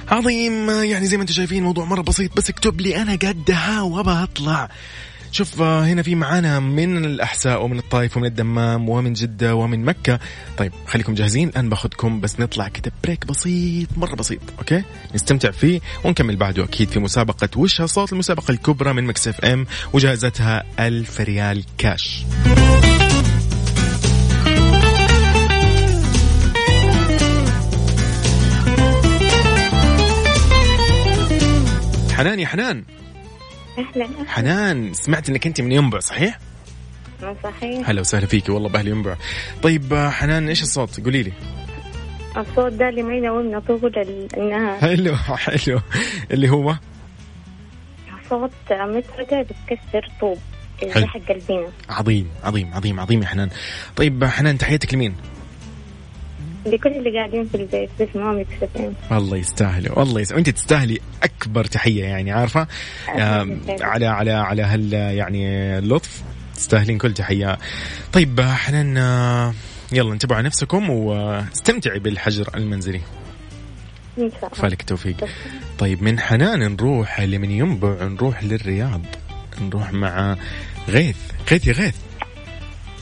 عظيم يعني زي ما أنتم شايفين موضوع مرة بسيط بس اكتب لي أنا قدها وأبى أطلع. شوف آه، هنا في معانا من الأحساء ومن الطائف ومن الدمام ومن جدة ومن مكة. طيب خليكم جاهزين الان باخذكم بس نطلع كده break بسيط مرة بسيط okay؟ نستمتع فيه ونكمل بعده أكيد في مسابقة وش صوت المسابقة الكبرى من Mix FM وجائزتها ألف ريال كاش حنان يا حنان. أهلا حنان سمعت إنك أنت من ينبع صحيح؟ صحيح هلا وسهلا فيك والله بأهل ينبع. طيب آه، حنان إيش الصوت؟ قولي لي. الصوت ده اللي ما ينومنا طول النهار حلو حلو اللي هو صوت مطرقة بتكسر طوب حق قلبنا عظيم عظيم عظيم عظيم يا حنان. طيب آه، حنان تحياتك لمين؟ لكل اللي قاعدين في البيت بس ما مكسفين والله يستاهلوا والله يستاهلوا انت تستاهلي أكبر تحية يعني عارفة؟ على على على هال يعني اللطف تستاهلين كل تحية. طيب حنان يلا انتبهوا على نفسكم واستمتعي بالحجر المنزلي. إن شاء الله. فالك التوفيق. طيب من حنان نروح لمن ينبع نروح للرياض نروح مع غيث. غيث يا غيث.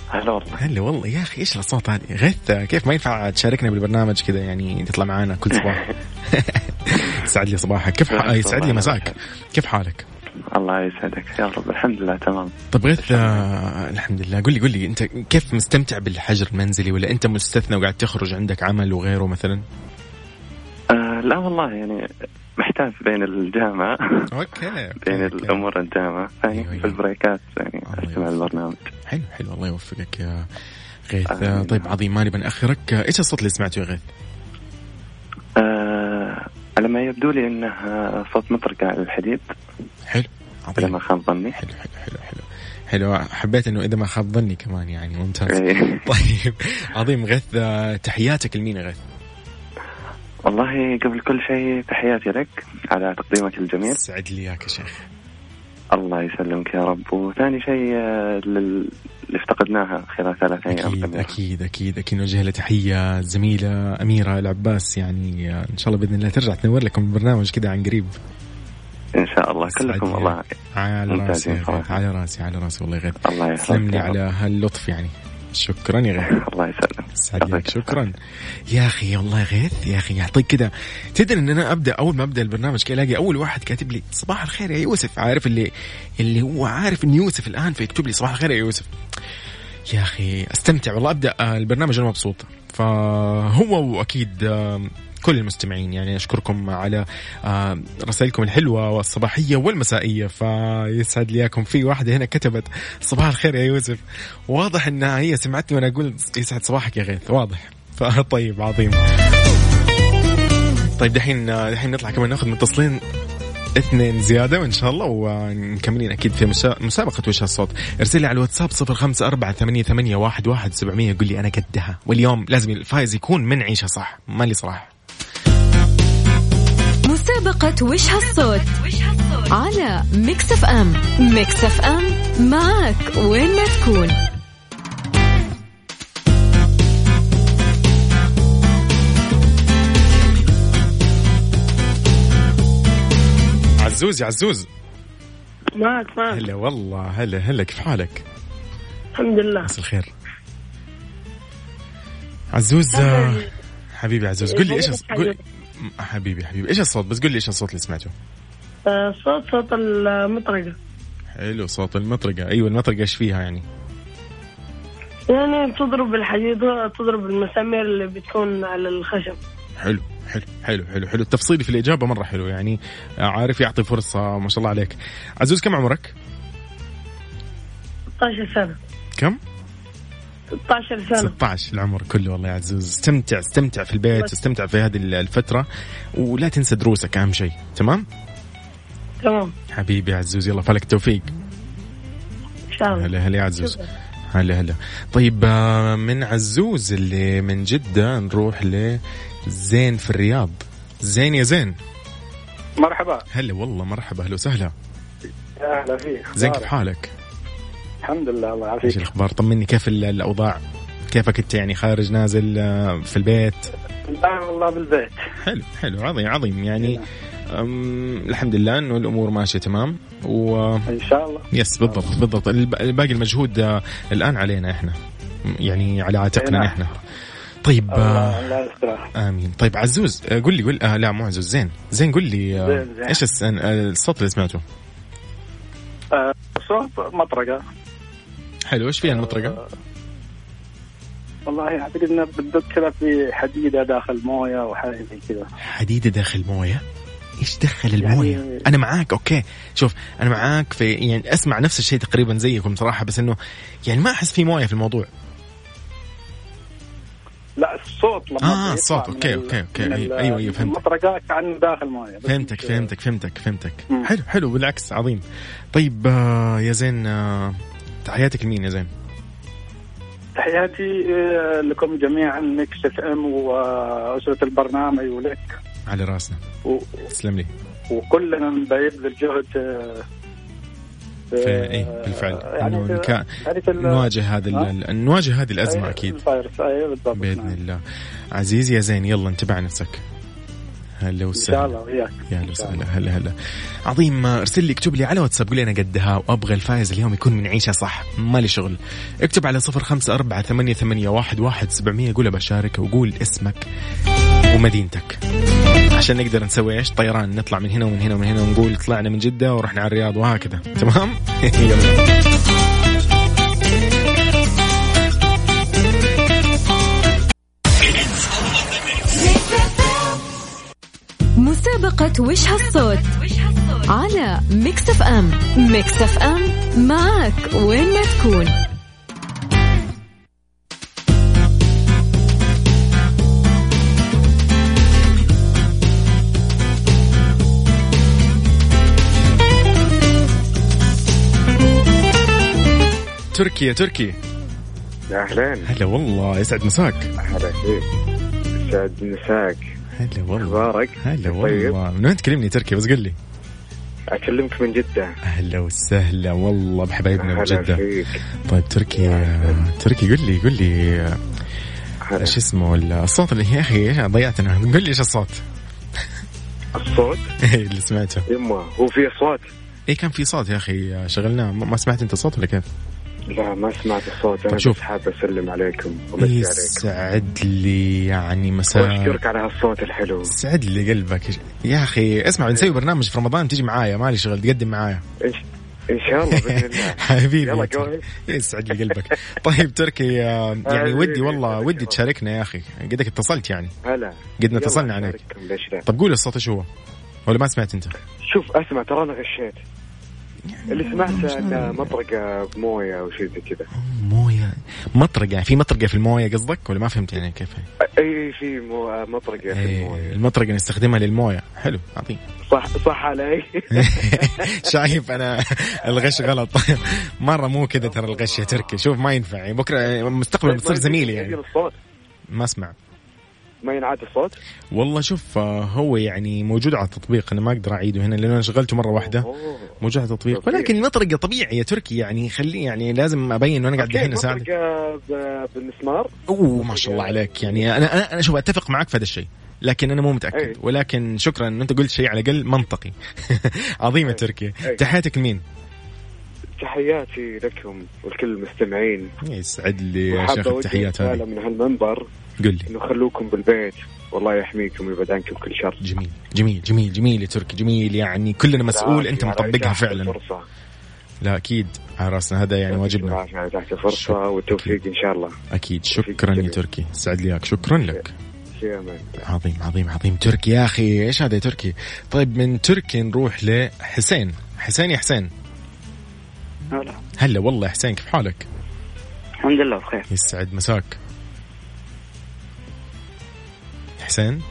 هلا والله. هلا والله. يا أخي إيش الأصوات هذه؟ غيث كيف ما ينفع تشاركنا بالبرنامج كذا يعني تطلع معنا كل صباح يسعد لي صباحك. كيف ح... يسعد لي مساك. كيف حالك؟ الله يسعدك. يا رب. الحمد لله تمام. طب آه الحمد لله. قل لي قل لي أنت كيف مستمتع بالحجر المنزلي؟ ولا أنت مستثنى وقاعد تخرج عندك عمل وغيره مثلا؟ آه لا والله يعني محتاج بين الجامعة okay بين okay. الأمور الجامعة أيوة، يعني أيوة. في ال break ات يعني يوفقك. البرنامج حلو حلو الله يوفقك يا غيث. آه طيب عظيم ما نبي نأخرك آه، إيش الصوت اللي سمعته يا غيث؟ آه على ما يبدو لي إنه صوت مطرقة على الحديد حلو إذا ما عظيم خاب ظني حلو حلو حلو حلو حلو حبيت إنه إذا ما خاب ظني كمان يعني ممتاز إيه. طيب عظيم غيث آه، تحياتك لمين يا غيث؟ والله قبل كل شيء تحياتي لك على تقديمك الجميل. سعد لي إياك يا شيخ. الله يسلمك يا رب. وثاني شيء آه، لل... اللي افتقدناها خلال ثلاث أيام أكيد أكيد أكيد أكيد. نوجه لها تحية الزميله أميرة العباس يعني إن شاء الله بإذن الله ترجع تنور لكم البرنامج كذا عن قريب. إن شاء الله. كلكم والله على راسي على راسي على راسي والله يغيث الله يسلم لي على هاللطف يعني. شكرا يا غيث. الله يسلمك. شكرا. يا أخي والله غيث يا أخي يعطيك كذا تدري إن أنا أبدأ أول ما أبدأ البرنامج كي ألاقي أول واحد كاتب لي صباح الخير يا يوسف. عارف اللي اللي هو عارف إن يوسف الآن فيكتب لي صباح الخير يا يوسف. يا أخي أستمتع والله أبدأ البرنامج أنا مبسوط. فهو وأكيد كل المستمعين. يعني أشكركم على آه، رسائلكم الحلوة والصباحية والمسائية. فيسعد لي إياكم. في واحدة هنا كتبت صباح الخير يا يوسف. واضح أنها هي سمعتني وأنا أقول يسعد صباحك يا غيث. واضح. فطيب عظيم. طيب دحين دحين نطلع كمان ناخذ متصلين اثنين زيادة وإن شاء الله ومكملين أكيد في مسابقة وش الصوت. ارسل لي على الواتساب صفر خمسة أربعة ثمانية, ثمانية واحد, واحد سبعمية قل لي أنا قدها واليوم لازم الفايز يكون من عيشة صح مالي صراحة مسابقة وش هالصوت؟ على Mix FM. Mix FM معك وين ما تكون. عزوز يا عزوز. معك معك. هلا والله هلا هلا كيف حالك؟ الحمد لله. مساء الخير عزوز حبيبي عزوز قول لي إيش قول حبيبي حبيبي. إيش الصوت؟ بس قول لي إيش الصوت اللي سمعته. آه، صوت صوت المطرقة. حلو صوت المطرقة. أيوه المطرقة إيش فيها يعني؟ يعني تضرب الحديد تضرب المسامير اللي بتكون على الخشب. حلو حلو حلو حلو حلو. التفصيل في الإجابة مرة حلو يعني. عارف يعطي فرصة ما شاء الله عليك. عزوز كم عمرك؟ 16 سنة كم؟ 16 سنة. 16 العمر كله والله يا عزوز. استمتع استمتع في البيت استمتع في هذه الفترة. ولا تنسى دروسك أهم شيء. تمام؟ تمام. حبيبي يا عزوز يلا فلك التوفيق. إن شاء الله. هلا هلا يا عزوز. هلا هلا. طيب آه، من عزوز اللي من جدة نروح لزين في الرياض. زين يا زين. مرحبا. هلا والله مرحبا. أهلا وسهلا. يا أهلا فيك. زين كيف حالك؟ الحمد لله الله يعافيك. إيش الأخبار؟ طمني كيف الأوضاع؟ كيفك أنت يعني؟ خارج نازل آه، في البيت؟ لا والله بالبيت. حلو حلو عظيم عظيم. يعني الحمد لله إنه الأمور ماشية تمام. و إن شاء الله. يس بالضبط بالضبط. الباقي المجهود آه، الآن علينا إحنا. يعني على عاتقنا. إحنا. طيب الله الله آمين. طيب عزوز آه، قل لي قل آه لا مو عزوز زين. زين قل لي آه زين زين. إيش الصوت اللي سمعته؟ آه صوت مطرقة. حلو إيش فيها المطرقة؟ والله أعتقد إنها بتدق كذا في حديدة داخل موية وحاجه زي كذا حديدة داخل موية؟ إيش دخل الموية؟ يعني أنا معاك okay شوف أنا معاك في يعني أسمع نفس الشيء تقريبا زيكم صراحة بس إنه يعني ما أحس في موية في الموضوع لا الصوت لما آه الصوت okay okay okay أيوه أيوه, فهمت المطرقات كأنه داخل موية فهمتك فهمتك فهمتك فهمتك مم. حلو حلو بالعكس عظيم طيب آه يا زين آه تحياتك لمين يا زين؟ تحياتي آه، لكم جميعا ميكس إف إم وأسرة البرنامج ولك. على راسنا. و... تسلم لي. وكلنا بيبذل جهد آه، في اي بالفعل. يعني إنه نكا... يعني نواجه هذا ال... نواجه هذه الأزمة أيه أكيد. بالضبط. بإذن نعم. الله. عزيزي يا زين يلا انتبه نفسك. هلا وسهلا إن شاء الله وياك. يا هلا وسهلا هلا هلا. عظيم ارسل لي اكتب لي على واتساب قول لي أنا قدها وأبغى الفايز اليوم يكون من عيشة صح. مالي شغل. اكتب على صفر خمسة أربعة ثمانية, ثمانية واحد, واحد سبعمية قول بشارك وقول اسمك ومدينتك. عشان نقدر نسوي إيش؟ طيران. نطلع من هنا ومن هنا ومن هنا ونقول طلعنا من جدة ورحنا على الرياض وهكذا. تمام؟ يلا. مسابقة وش هالصوت؟ على ميكس اف ام ميكس اف ام معك وين ما تكون. تركي يا تركي. يا أهلين. هلا والله يسعد مساك. هلا فيك. يسعد مساك. هلا والله. أخبارك هلا والله. طيب. من وين تكلمني تركي بس قل لي. أكلمك من جدة. أهلا وسهلا والله. بحبايبنا هلا بجده فيك. طيب تركي تركي قل لي قل لي. إيش اسمه الصوت اللي يا أخي إيش ضيعتنا. قل لي إيش الصوت؟ الصوت؟ اللي سمعته. يما هو في اصوات اي كان في صوت يا أخي. شغلناه. ما ما سمعت أنت صوت ولا كيف؟ لا ما سمعت الصوت. أنا شوف. بس حاب أسلم عليكم ومسي يسعد لي يعني مساء. واشكرك على هالصوت الحلو. يسعد لي قلبك. يا أخي اسمع بنسوي برنامج في رمضان تيجي معايا. مالي شغل تقدم معايا. إن شاء الله بإذن الله. حبيبي. يسعد لي قلبك. طيب تركي آه، يعني. ودي والله ودي تشاركنا يا أخي. قدك اتصلت يعني. هلا. قد ما يلا اتصلنا عليك. طب قول الصوت إيش هو؟ ولا ما سمعت أنت؟ شوف أسمع ترى أنا غشيت. اللي سمعته إنه مطرقة بمويه أو شيء زي كذا. موية. مطرقة. يعني في مطرقة في الموية قصدك ولا ما فهمت يعني كيف؟ إي في مو... مطرقة في الموية. المطرقة نستخدمها للموية. حلو عظيم. صح صح علي. شايف أنا الغش غلط. مرة مو كذا ترى الغش يا تركي. شوف ما ينفع. يعني بكره مستقبلا بتصير زميلي يعني. ما أسمع. ما ينعاد الصوت؟ والله شوف آه، هو يعني موجود على التطبيق. أنا ما أقدر اعيده هنا لأنه أنا شغلته مرة واحدة. موجود على التطبيق. ولكن المطرقه طبيعي يا تركي يعني خليه يعني لازم أبين انه أنا قاعد الحين اساعدك مطرقة بالمسمار. أوه ما شاء الله عليك. يعني أنا أنا أنا شوف أتفق معك في هذا الشيء لكن أنا مو متأكد. أي. ولكن شكرا ان أنت قلت شيء على الأقل منطقي. عظيمه تركي. أي. تحياتك لمين؟ تحياتي لكم ولكل المستمعين. يسعد لي يا شيخ التحيات هذه. من هالمنبر. قل لي. إنه خلوكم بالبيت. والله يحميكم ويبعد عنكم كل شر. جميل جميل جميل جميل يا تركي جميل يعني. كلنا مسؤول أنت مطبقها فعلا. الفرصة. لا أكيد. على رأسنا هذا يعني واجبنا. إتاحة الفرصة والتوفيق إن شاء الله. أكيد. شكرا يا تركي. سعد لي. شكرا لك. في أمان. عظيم عظيم عظيم. تركي يا أخي إيش هذا يا تركي؟ طيب من تركي نروح لحسين حسين يا حسين. هلا. هلا والله يا حسين كيف حالك؟ الحمد لله بخير. يسعد مساك. حسين؟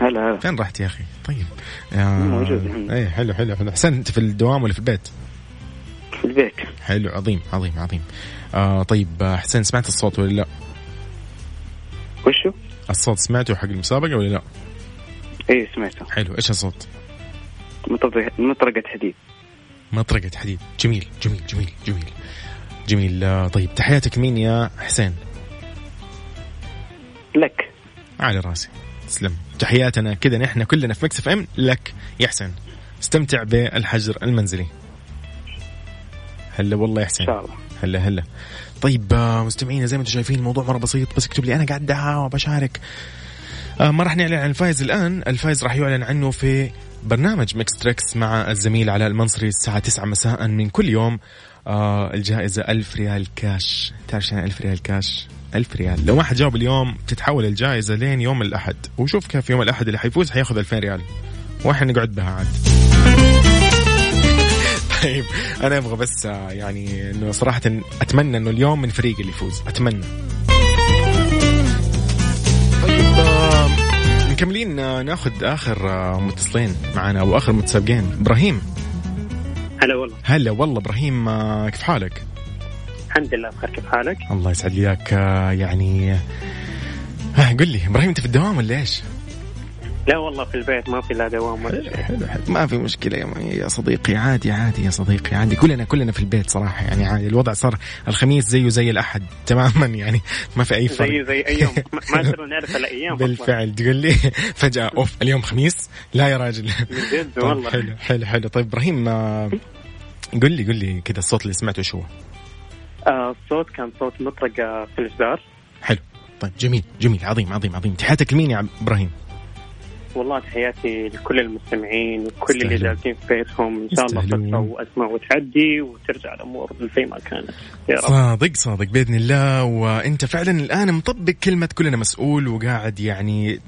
هلا. هلا فين رحت يا أخي؟ طيب. يا موجود الحمد إيه حلو حلو حلو. حسين أنت في الدوام ولا في البيت؟ في البيت. حلو عظيم عظيم عظيم. آه طيب آه، حسين سمعت الصوت ولا لا؟ وشو؟ الصوت سمعته حق المسابقة ولا لا؟ إيه سمعته. حلو إيش الصوت؟ مطرقة مطرقة حديد. مطرقة حديد. جميل جميل جميل جميل. جميل. آه، طيب تحياتك مين يا حسين؟ لك. على راسي. تسلم. تحياتنا كذا نحن كلنا في مكسف إم لك يا حسين. استمتع بالحجر المنزلي. هلا والله يا إن حسين شاء الله. هلا هلا. طيب آه، مستمعينا زي ما أنتم شايفين الموضوع مرة بسيط بس اكتب لي أنا قاعد دعاء وبشارك. آه، ما راح نعلن عن الفائز الآن. الفائز راح يعلن عنه في برنامج ميكس تريكس مع الزميل علاء المنصري الساعة 9 مساء من كل يوم. آه الجائزة ألف ريال كاش. تعرف شنو ألف ريال كاش؟ ألف ريال. لو واحد جاوب اليوم تتحول الجائزة لين يوم الأحد. وشوف كيف يوم الأحد اللي حيفوز حياخذ 2000 ريال. وإحنا نقعد بها عاد. طيب أنا أبغى بس آه، يعني إنه صراحة أتمنى إنه اليوم من فريق اللي يفوز. أتمنى. طيب آه، مكملين آه، ناخذ آخر متصلين معنا أو آخر متسابقين. إبراهيم. هلا والله. هلا والله إبراهيم كيف حالك؟ الحمد لله بخير كيف حالك؟ الله يسعد لي اياك يعني آه، قل لي إبراهيم أنت في الدوام ولا إيش؟ لا والله في البيت ما في لا دوام ولا شيء. حلو حلو. ما في مشكلة يا صديقي عادي عادي يا صديقي عادي. كلنا كلنا في البيت صراحة يعني عادي. الوضع صار الخميس زيه زي الأحد تماما يعني ما في أي فرق. زي زي أيام. ما- ما قدرنا نعرف الأيام أصلاً. بالفعل. تقول لي فجأة أوف اليوم خميس؟ لا يا راجل. من جد طيب والله. حلو حلو حلو. طيب إبراهيم آه، قل لي قل لي كذا الصوت اللي سمعته شو؟ هو؟ آه الصوت كان صوت مطرقة في الجدار حلو. طيب جميل جميل عظيم عظيم عظيم. تحياتك لمين يا إبراهيم؟ والله تحياتي لكل المستمعين وكل اللي يستاهلون. جالسين في بيتهم. إن شاء الله. فترة واسمع وتعدي وترجع الأمور زي ما كانت. يا رب. صادق صادق بإذن الله. وأنت فعلا الآن مطبق كلمة كلنا مسؤول وقاعد يعني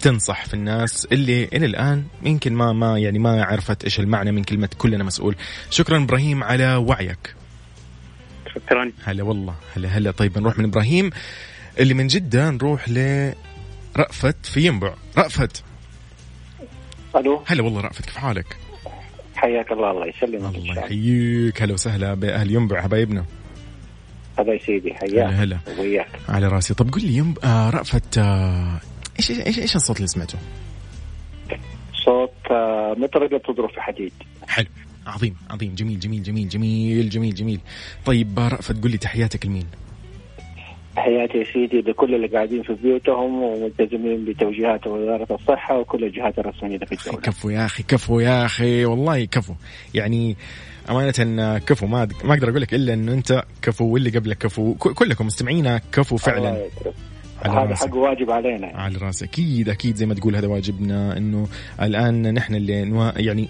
تنصح في الناس اللي إلى الآن يمكن ما ما يعني ما عرفت إيش المعنى من كلمة كلنا مسؤول. شكرا إبراهيم على وعيك. شكرا هلا والله هلا هلا. طيب نروح من إبراهيم. اللي من جدة نروح لرأفت في ينبع. رأفت. ألو. هلا والله رأفت كيف حالك؟ حياك الله الله يسلمك الله يحييك. هلا وسهلا بأهل ينبع حبايبنا هذا يا سيدي هلا حياك. هلا وياك. على راسي. طب قل لي يوم آه رأفت آه إيش إيش إيش الصوت اللي سمعته؟ صوت آه، مطرقة تضرب في حديد. حلو. عظيم عظيم جميل جميل جميل جميل جميل جميل. طيب رأفت قل لي تحياتك لمين؟ تحياتي يا سيدي لكل اللي قاعدين في بيوتهم وملتزمين بتوجيهات وزارة الصحة وكل الجهات الرسمية في الدولة. كفو يا أخي كفو يا أخي والله كفو. يعني أمانة كفو ما ما أقدر أقول لك إلا انه أنت كفو واللي قبلك كفو. كلكم مستمعينا كفو فعلا. هذا حق واجب علينا. على راسي أكيد أكيد زي ما تقول هذا واجبنا إنه الآن نحن اللي يعني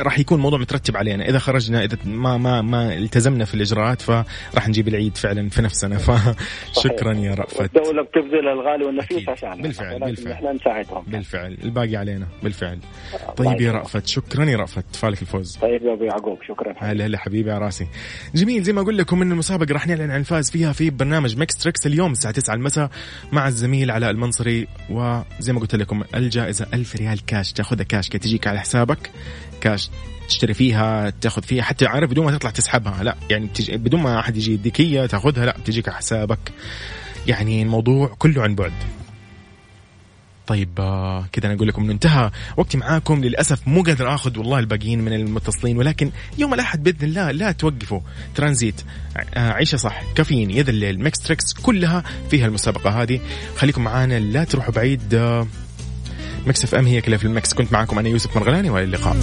راح يكون موضوع مترتب علينا. إذا خرجنا إذا ما ما ما التزمنا في الإجراءات فراح نجيب العيد فعلا في نفسنا. فشكرا يا رأفت. الدولة بتبذل الغالي والنفيس عشان بالفعل بالفعل. إحنا نساعدهم. بالفعل. الباقي علينا. بالفعل. طيب يا رأفت شكرا يا رأفت. فالك الفوز. طيب يا ابو يعقوب شكرا. هلا هلا حبيبي على راسي. جميل زي ما أقول لكم إن المسابقة راح نعلن عن الفائز فيها في برنامج ميكس تريكس اليوم الساعة 9 المساء مع الزميل علاء المنصري. وزي ما قلت لكم الجائزة 1000 ريال كاش. تاخذها كاش كي تجيك على حسابك. كاش تشتري فيها تاخذ فيها حتى عارف بدون ما تطلع تسحبها لا يعني. بدون ما أحد يجي يديك هي تاخذها لا تجيك على حسابك. يعني الموضوع كله عن بعد. طيب آه، كذا أنا أقول لكم إنه انتهى وقتي معاكم. للأسف مو قادر آخذ والله الباقيين من المتصلين ولكن يوم الأحد بإذن الله لا توقفوا. ترانزيت آه، عيشة صح كافيين يد الليل ميكس تريكس كلها فيها المسابقة هذه. خليكم معانا لا تروحوا بعيد مكس اف ام هي كلها في المكس كنت معاكم أنا يوسف مرغلاني والى اللقاء.